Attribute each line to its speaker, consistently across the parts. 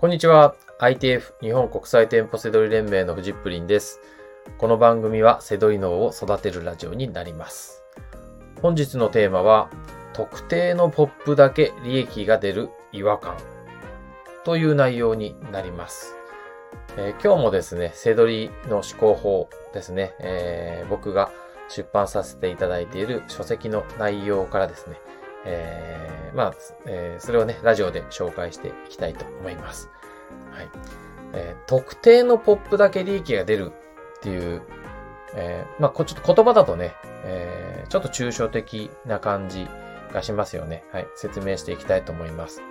Speaker 1: こんにちは。ITF 日本国際店舗セドリ連盟のフジップリンです。この番組はセドリ脳を育てるラジオになります。本日のテーマは、特定のポップだけ利益が出る違和感という内容になります。えー、今日もですね、セドリの思考法ですね、えー、僕が出版させていただいている書籍の内容からですね、えー、まあ、えー、それをね、ラジオで紹介していきたいと思います。はい。えー、特定のポップだけ利益が出るっていう、えー、まあ、こちょっと言葉だとね、えー、ちょっと抽象的な感じがしますよね。はい。説明していきたいと思います。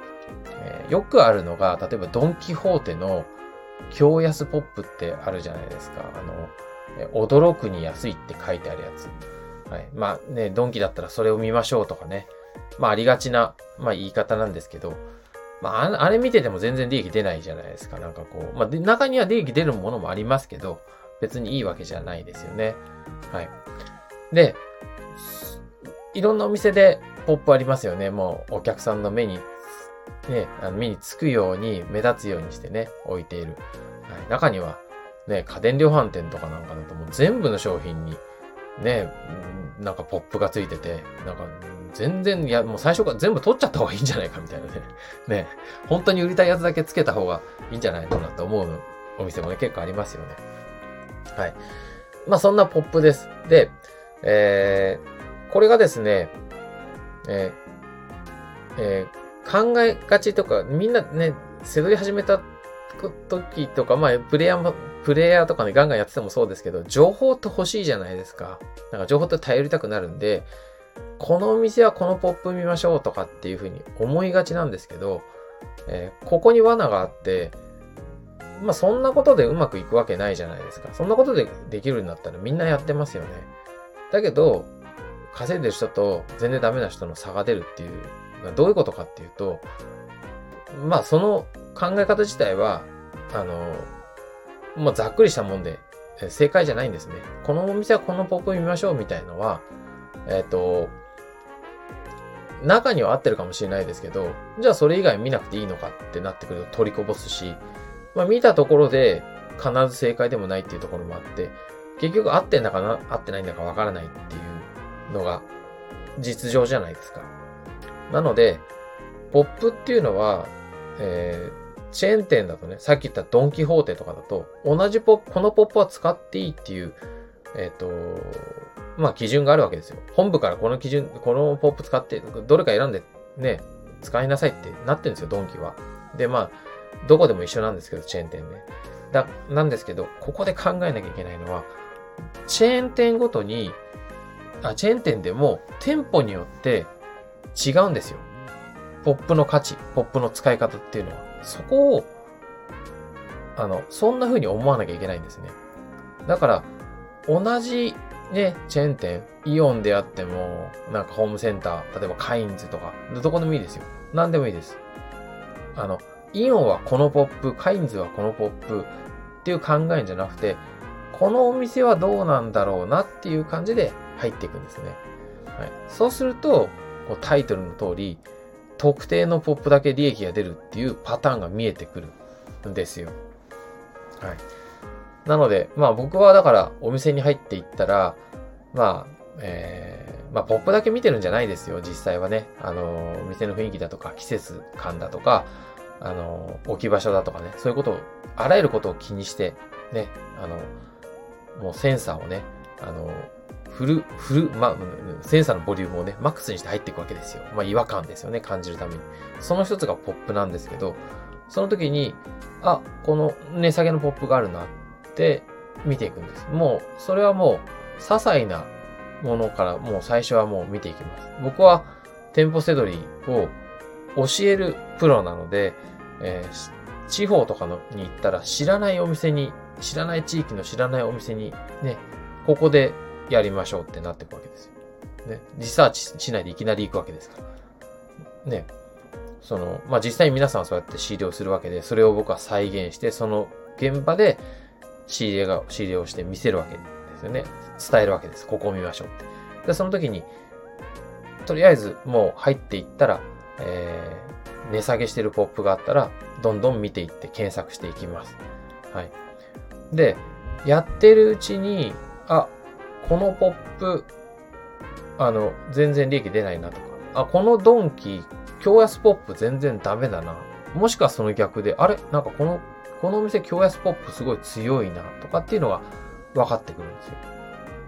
Speaker 1: えー、よくあるのが、例えばドンキホーテの強安ポップってあるじゃないですか。あの、驚くに安いって書いてあるやつ。はい。まあね、ドンキだったらそれを見ましょうとかね。まあありがちな、まあ言い方なんですけど、まああれ見てても全然利益出ないじゃないですか。なんかこう、まあ中には利益出るものもありますけど、別にいいわけじゃないですよね。はい。で、いろんなお店でポップありますよね。もうお客さんの目に、ね、あの目につくように目立つようにしてね、置いている。はい、中には、ね、家電量販店とかなんかだともう全部の商品に、ね、なんかポップがついてて、なんか全然、いや、もう最初から全部取っちゃった方がいいんじゃないかみたいなね。ね、本当に売りたいやつだけつけた方がいいんじゃないのなと思うお店もね、結構ありますよね。はい。まあそんなポップです。で、えー、これがですね、えー、えー、考えがちとか、みんなね、背取り始めた時とか、まあ、プレイヤーも、プレイヤーとかね、ガンガンやっててもそうですけど、情報って欲しいじゃないですか。なんか情報って頼りたくなるんで、このお店はこのポップ見ましょうとかっていうふうに思いがちなんですけど、えー、ここに罠があって、まあそんなことでうまくいくわけないじゃないですか。そんなことでできるんだったらみんなやってますよね。だけど、稼いでる人と全然ダメな人の差が出るっていう、どういうことかっていうと、まあその考え方自体は、あの、まあざっくりしたもんで正解じゃないんですね。このお店はこのポップ見ましょうみたいのは、えっ、ー、と、中には合ってるかもしれないですけど、じゃあそれ以外見なくていいのかってなってくると取りこぼすし、まあ見たところで必ず正解でもないっていうところもあって、結局合ってんだかな、合ってないんだかわからないっていうのが実情じゃないですか。なので、ポップっていうのは、えー、チェーン店だとね、さっき言ったドンキホーテとかだと、同じポップ、このポップは使っていいっていう、えっ、ー、と、まあ基準があるわけですよ。本部からこの基準、このポップ使って、どれか選んでね、使いなさいってなってるんですよ、ドンキは。で、まあ、どこでも一緒なんですけど、チェーン店ね。だ、なんですけど、ここで考えなきゃいけないのは、チェーン店ごとに、あ、チェーン店でも店舗によって違うんですよ。ポップの価値、ポップの使い方っていうのは。そこを、あの、そんな風に思わなきゃいけないんですね。だから、同じね、チェーン店、イオンであっても、なんかホームセンター、例えばカインズとか、どこでもいいですよ。何でもいいです。あの、イオンはこのポップ、カインズはこのポップっていう考えじゃなくて、このお店はどうなんだろうなっていう感じで入っていくんですね。はい。そうすると、こうタイトルの通り、特定のポップだけ利益が出るっていうパターンが見えてくるんですよ。はい。なので、まあ僕はだからお店に入っていったら、まあ、えー、まあポップだけ見てるんじゃないですよ、実際はね。あの、お店の雰囲気だとか、季節感だとか、あの、置き場所だとかね、そういうことを、あらゆることを気にして、ね、あの、もうセンサーをね、あの、フル、フル、ま、センサーのボリュームをね、マックスにして入っていくわけですよ。まあ違和感ですよね、感じるために。その一つがポップなんですけど、その時に、あ、この値下げのポップがあるなって見ていくんです。もう、それはもう、些細なものからもう最初はもう見ていきます。僕は店舗セドリを教えるプロなので、えー、地方とかのに行ったら知らないお店に、知らない地域の知らないお店にね、ここでやりましょうってなっていくわけですよ。ね、リサーチしないでいきなり行くわけですから。ね。その、まあ、実際に皆さんはそうやって仕入れをするわけで、それを僕は再現して、その現場で仕入れが、仕入れをして見せるわけですよね。伝えるわけです。ここを見ましょうって。で、その時に、とりあえずもう入っていったら、えー、値下げしてるポップがあったら、どんどん見ていって検索していきます。はい。で、やってるうちに、あ、このポップ、あの、全然利益出ないなとか、あ、このドンキ、京安ポップ全然ダメだな。もしくはその逆で、あれ？なんかこの、このお店京安ポップすごい強いなとかっていうのが分かってくるんですよ。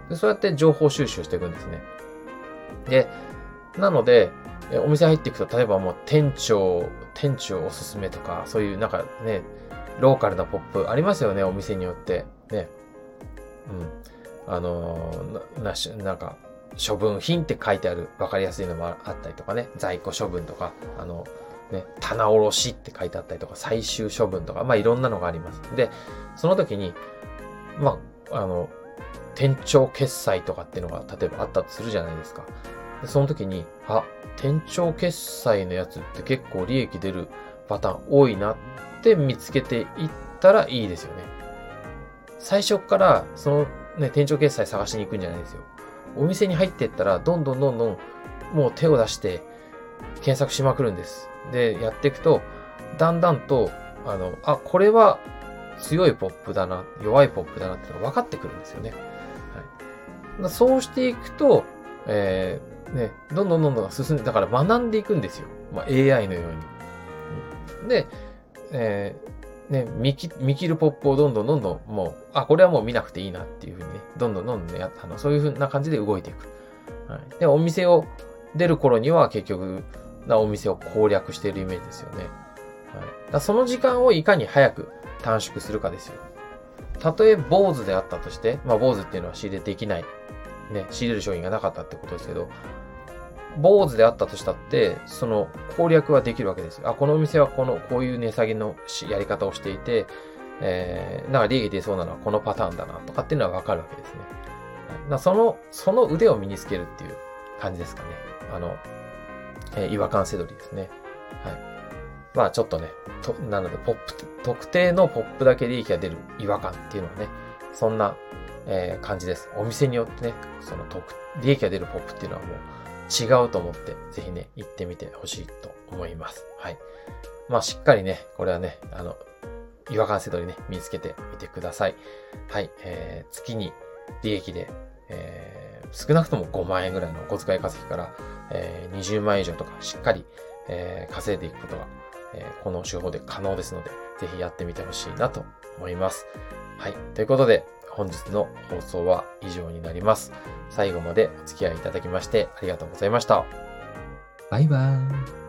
Speaker 1: でそうやって情報収集していくんですね。で、なので、お店入っていくと、例えばもう店長、店長おすすめとか、そういうなんかね、ローカルなポップありますよね、お店によって。ね。うん。あの、な、し、なんか、処分品って書いてある分かりやすいのもあったりとかね、在庫処分とか、あの、ね、棚卸しって書いてあったりとか、最終処分とか、まあいろんなのがあります。で、その時に、まあ、あの、店長決済とかっていうのが例えばあったとするじゃないですか。その時に、あ、店長決済のやつって結構利益出るパターン多いなって見つけていったらいいですよね。最初からそのね、店長決済探しに行くんじゃないですよ。お店に入ってったら、どんどんどんどんもう手を出して検索しまくるんです。で、やっていくと、だんだんと、あの、あ、これは強いポップだな、弱いポップだなってのが分かってくるんですよね。はい、そうしていくと、えー、ね、どんどんどんどん進んで、だから学んでいくんですよ。まあ、AI のように。で、えー、ね、見切見切るポップをどんどんどんどんもう、あ、これはもう見なくていいなっていうふうにね、どんどんどんどんね、あのそういうふうな感じで動いていく。はい、で、お店を出る頃には結局、なお店を攻略しているイメージですよね。はい、だその時間をいかに早く短縮するかですよ。たとえ坊主であったとして、まあ坊主っていうのは仕入れできない、ね、仕入れる商品がなかったってことですけど、坊主であったとしたって、その攻略はできるわけですよ。あ、このお店はこの、こういう値下げのやり方をしていて、えー、なんか利益出そうなのはこのパターンだなとかっていうのはわかるわけですね。だその、その腕を身につけるっていう感じですかね。あの、えー、違和感せどりですね。はい。まあちょっとね、と、なので、ポップ、特定のポップだけ利益が出る違和感っていうのはね、そんな、えー、感じです。お店によってね、その特、利益が出るポップっていうのはもう違うと思って、ぜひね、行ってみてほしいと思います。はい。まあしっかりね、これはね、あの、違和感せどりね、見つけてみてください。はい。えー、月に利益で、えー、少なくとも5万円ぐらいのお小遣い稼ぎから、えー、20万円以上とかしっかり、えー、稼いでいくことがえこの手法で可能ですので、ぜひやってみてほしいなと思います。はい。ということで、本日の放送は以上になります。最後までお付き合いいただきましてありがとうございました。
Speaker 2: バイバーイ。